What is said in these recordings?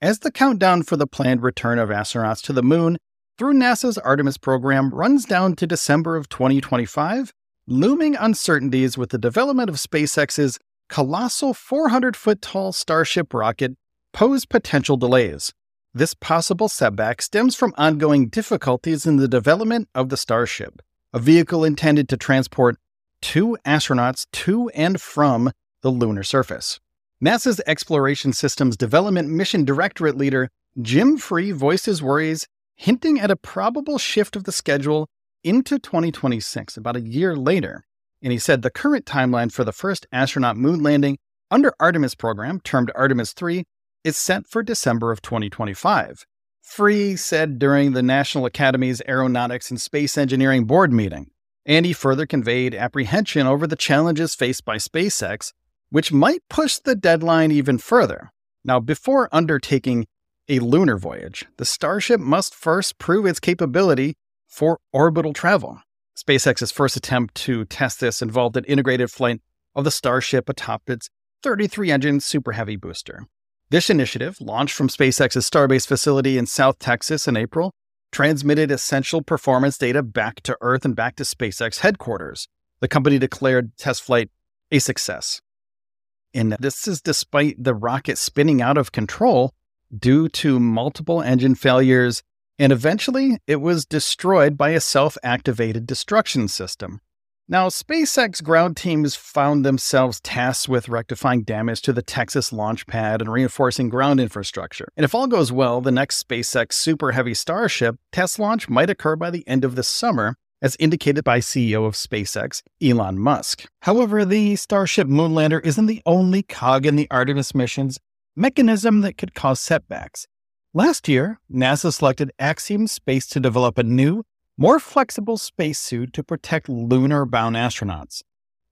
as the countdown for the planned return of astronauts to the moon through NASA's Artemis program runs down to December of 2025, looming uncertainties with the development of SpaceX's colossal 400 foot tall Starship rocket pose potential delays. This possible setback stems from ongoing difficulties in the development of the Starship, a vehicle intended to transport two astronauts to and from the lunar surface. NASA's Exploration Systems Development Mission Directorate leader Jim Free voiced his worries, hinting at a probable shift of the schedule into 2026, about a year later. And he said the current timeline for the first astronaut moon landing under Artemis program, termed Artemis 3, is set for December of 2025. Free said during the National Academy's Aeronautics and Space Engineering Board meeting. And he further conveyed apprehension over the challenges faced by SpaceX which might push the deadline even further. Now, before undertaking a lunar voyage, the Starship must first prove its capability for orbital travel. SpaceX's first attempt to test this involved an integrated flight of the Starship atop its 33 engine Super Heavy booster. This initiative, launched from SpaceX's Starbase facility in South Texas in April, transmitted essential performance data back to Earth and back to SpaceX headquarters. The company declared test flight a success. And this is despite the rocket spinning out of control due to multiple engine failures. And eventually, it was destroyed by a self activated destruction system. Now, SpaceX ground teams found themselves tasked with rectifying damage to the Texas launch pad and reinforcing ground infrastructure. And if all goes well, the next SpaceX Super Heavy Starship test launch might occur by the end of this summer, as indicated by CEO of SpaceX, Elon Musk. However, the Starship Moonlander isn't the only cog in the Artemis mission's mechanism that could cause setbacks. Last year, NASA selected Axiom Space to develop a new, more flexible spacesuit to protect lunar bound astronauts.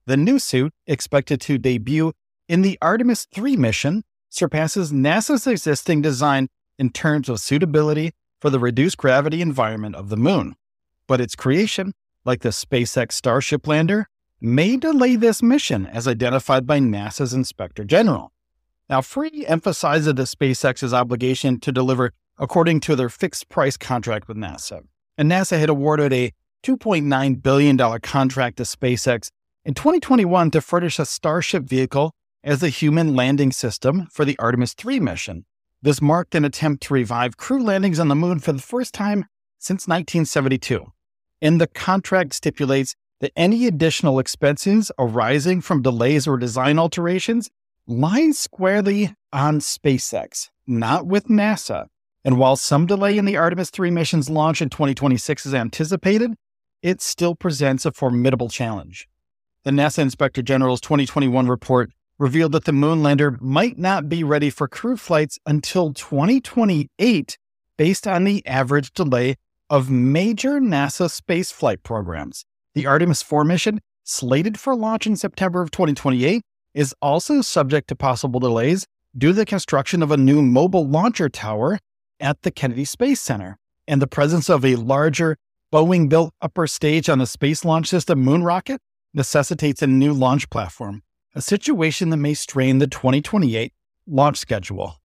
The new suit, expected to debut in the Artemis 3 mission, surpasses NASA's existing design in terms of suitability for the reduced gravity environment of the moon but its creation, like the SpaceX Starship lander, may delay this mission as identified by NASA's Inspector General. Now, Free emphasizes the SpaceX's obligation to deliver according to their fixed price contract with NASA. And NASA had awarded a $2.9 billion contract to SpaceX in 2021 to furnish a Starship vehicle as a human landing system for the Artemis 3 mission. This marked an attempt to revive crew landings on the moon for the first time since 1972 and the contract stipulates that any additional expenses arising from delays or design alterations lie squarely on SpaceX, not with NASA. And while some delay in the Artemis 3 mission's launch in 2026 is anticipated, it still presents a formidable challenge. The NASA Inspector General's 2021 report revealed that the moon lander might not be ready for crew flights until 2028 based on the average delay of major NASA space flight programs. The Artemis 4 mission, slated for launch in September of 2028, is also subject to possible delays due to the construction of a new mobile launcher tower at the Kennedy Space Center and the presence of a larger Boeing built upper stage on the Space Launch System moon rocket necessitates a new launch platform, a situation that may strain the 2028 launch schedule.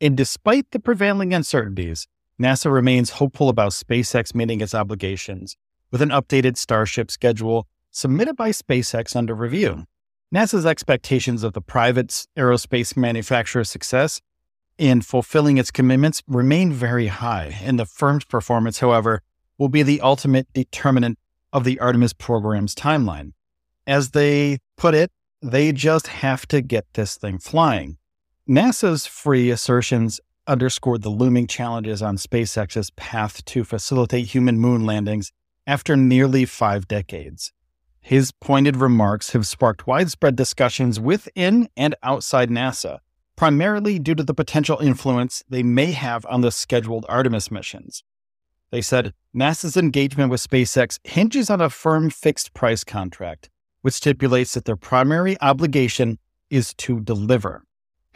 And despite the prevailing uncertainties, NASA remains hopeful about SpaceX meeting its obligations with an updated Starship schedule submitted by SpaceX under review. NASA's expectations of the private aerospace manufacturer's success in fulfilling its commitments remain very high, and the firm's performance, however, will be the ultimate determinant of the Artemis program's timeline. As they put it, they just have to get this thing flying. NASA's Free assertions underscored the looming challenges on SpaceX's path to facilitate human moon landings after nearly five decades. His pointed remarks have sparked widespread discussions within and outside NASA, primarily due to the potential influence they may have on the scheduled Artemis missions. They said NASA's engagement with SpaceX hinges on a firm fixed price contract, which stipulates that their primary obligation is to deliver.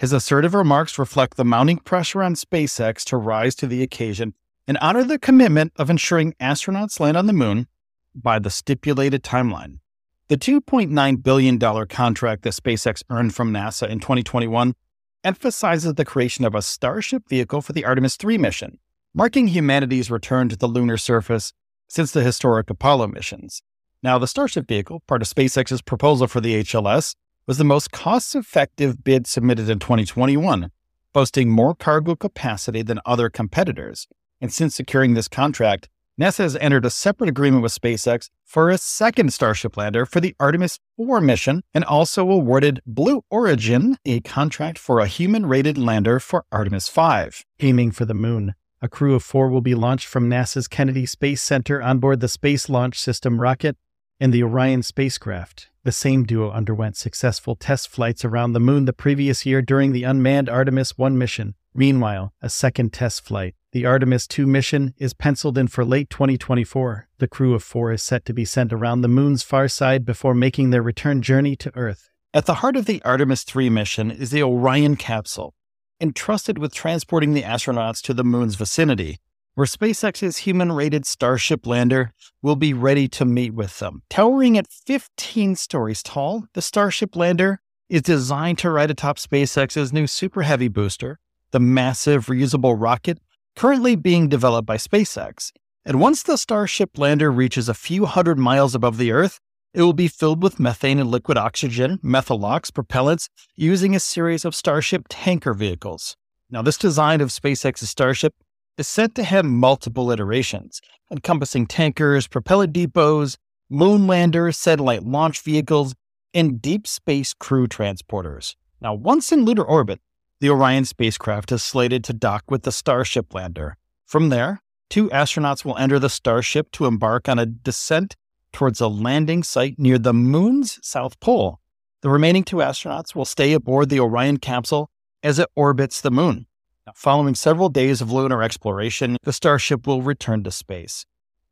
His assertive remarks reflect the mounting pressure on SpaceX to rise to the occasion and honor the commitment of ensuring astronauts land on the moon by the stipulated timeline. The $2.9 billion contract that SpaceX earned from NASA in 2021 emphasizes the creation of a Starship vehicle for the Artemis 3 mission, marking humanity's return to the lunar surface since the historic Apollo missions. Now, the Starship vehicle, part of SpaceX's proposal for the HLS, was the most cost effective bid submitted in 2021, boasting more cargo capacity than other competitors. And since securing this contract, NASA has entered a separate agreement with SpaceX for a second Starship lander for the Artemis 4 mission and also awarded Blue Origin a contract for a human rated lander for Artemis 5, aiming for the moon. A crew of four will be launched from NASA's Kennedy Space Center on board the Space Launch System rocket and the Orion spacecraft. The same duo underwent successful test flights around the moon the previous year during the unmanned Artemis 1 mission. Meanwhile, a second test flight, the Artemis 2 mission, is penciled in for late 2024. The crew of four is set to be sent around the moon's far side before making their return journey to Earth. At the heart of the Artemis 3 mission is the Orion capsule, entrusted with transporting the astronauts to the moon's vicinity where SpaceX's human rated Starship lander will be ready to meet with them. Towering at 15 stories tall, the Starship lander is designed to ride atop SpaceX's new Super Heavy booster, the massive reusable rocket currently being developed by SpaceX. And once the Starship lander reaches a few hundred miles above the Earth, it will be filled with methane and liquid oxygen, methalox propellants, using a series of Starship tanker vehicles. Now, this design of SpaceX's Starship is said to have multiple iterations, encompassing tankers, propellant depots, moon landers, satellite launch vehicles, and deep space crew transporters. Now, once in lunar orbit, the Orion spacecraft is slated to dock with the Starship lander. From there, two astronauts will enter the Starship to embark on a descent towards a landing site near the moon's south pole. The remaining two astronauts will stay aboard the Orion capsule as it orbits the moon. Following several days of lunar exploration, the Starship will return to space,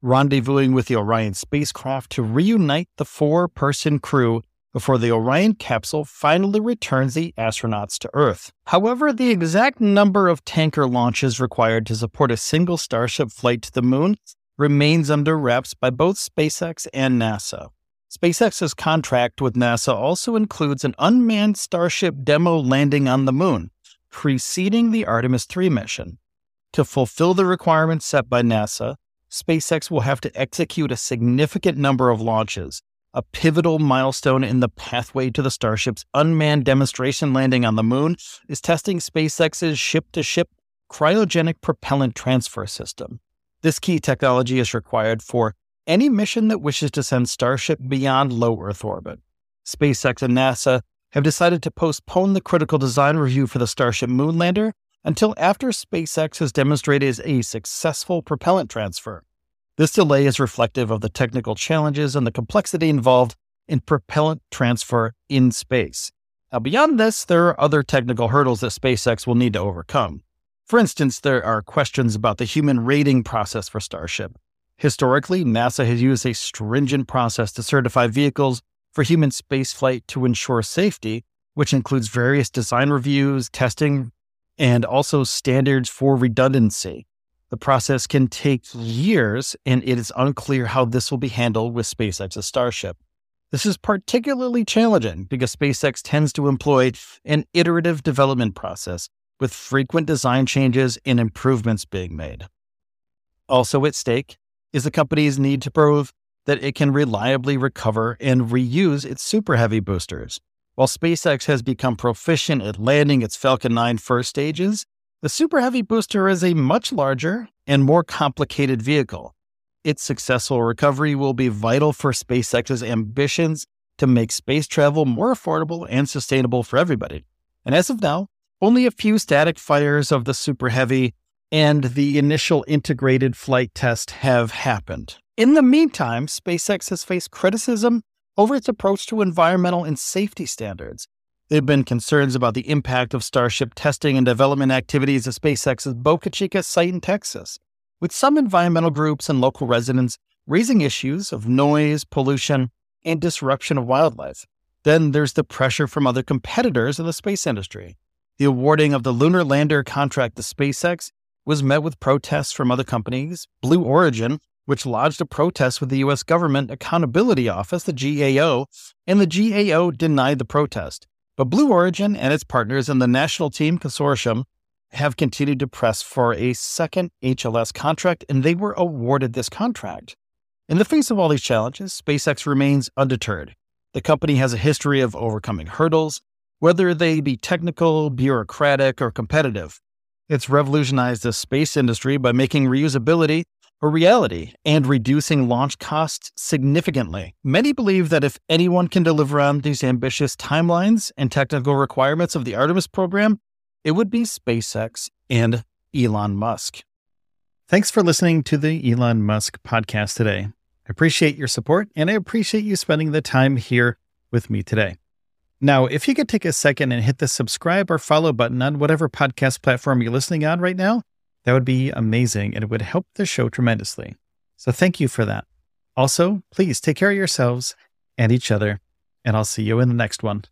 rendezvousing with the Orion spacecraft to reunite the four person crew before the Orion capsule finally returns the astronauts to Earth. However, the exact number of tanker launches required to support a single Starship flight to the moon remains under wraps by both SpaceX and NASA. SpaceX's contract with NASA also includes an unmanned Starship demo landing on the moon, preceding the Artemis 3 mission. To fulfill the requirements set by NASA, SpaceX will have to execute a significant number of launches. A pivotal milestone in the pathway to the Starship's unmanned demonstration landing on the moon is testing SpaceX's ship to ship cryogenic propellant transfer system. This key technology is required for any mission that wishes to send Starship beyond low Earth orbit. SpaceX and NASA have decided to postpone the critical design review for the Starship Moonlander until after SpaceX has demonstrated a successful propellant transfer. This delay is reflective of the technical challenges and the complexity involved in propellant transfer in space. Now, beyond this, there are other technical hurdles that SpaceX will need to overcome. For instance, there are questions about the human rating process for Starship. Historically, NASA has used a stringent process to certify vehicles for human spaceflight to ensure safety, which includes various design reviews, testing, and also standards for redundancy. The process can take years, and it is unclear how this will be handled with SpaceX's Starship. This is particularly challenging because SpaceX tends to employ an iterative development process with frequent design changes and improvements being made. Also at stake is the company's need to prove that it can reliably recover and reuse its Super Heavy boosters. While SpaceX has become proficient at landing its Falcon 9 first stages, the Super Heavy booster is a much larger and more complicated vehicle. Its successful recovery will be vital for SpaceX's ambitions to make space travel more affordable and sustainable for everybody. And as of now, only a few static fires of the Super Heavy and the initial integrated flight test have happened. In the meantime, SpaceX has faced criticism over its approach to environmental and safety standards. There have been concerns about the impact of Starship testing and development activities at SpaceX's Boca Chica site in Texas, with some environmental groups and local residents raising issues of noise, pollution, and disruption of wildlife. Then there's the pressure from other competitors in the space industry. The awarding of the Lunar Lander contract to SpaceX was met with protests from other companies. Blue Origin which lodged a protest with the U.S. Government Accountability Office, the GAO, and the GAO denied the protest. But Blue Origin and its partners in the National Team Consortium have continued to press for a second HLS contract, and they were awarded this contract. In the face of all these challenges, SpaceX remains undeterred. The company has a history of overcoming hurdles, whether they be technical, bureaucratic, or competitive. It's revolutionized the space industry by making reusability a reality and reducing launch costs significantly. Many believe that if anyone can deliver on these ambitious timelines and technical requirements of the Artemis program, it would be SpaceX and Elon Musk. Thanks for listening to the Elon Musk podcast today. I appreciate your support and I appreciate you spending the time here with me today. Now, if you could take a second and hit the subscribe or follow button on whatever podcast platform you're listening on right now, that would be amazing and it would help the show tremendously. So thank you for that. Also, please take care of yourselves and each other, and I'll see you in the next one.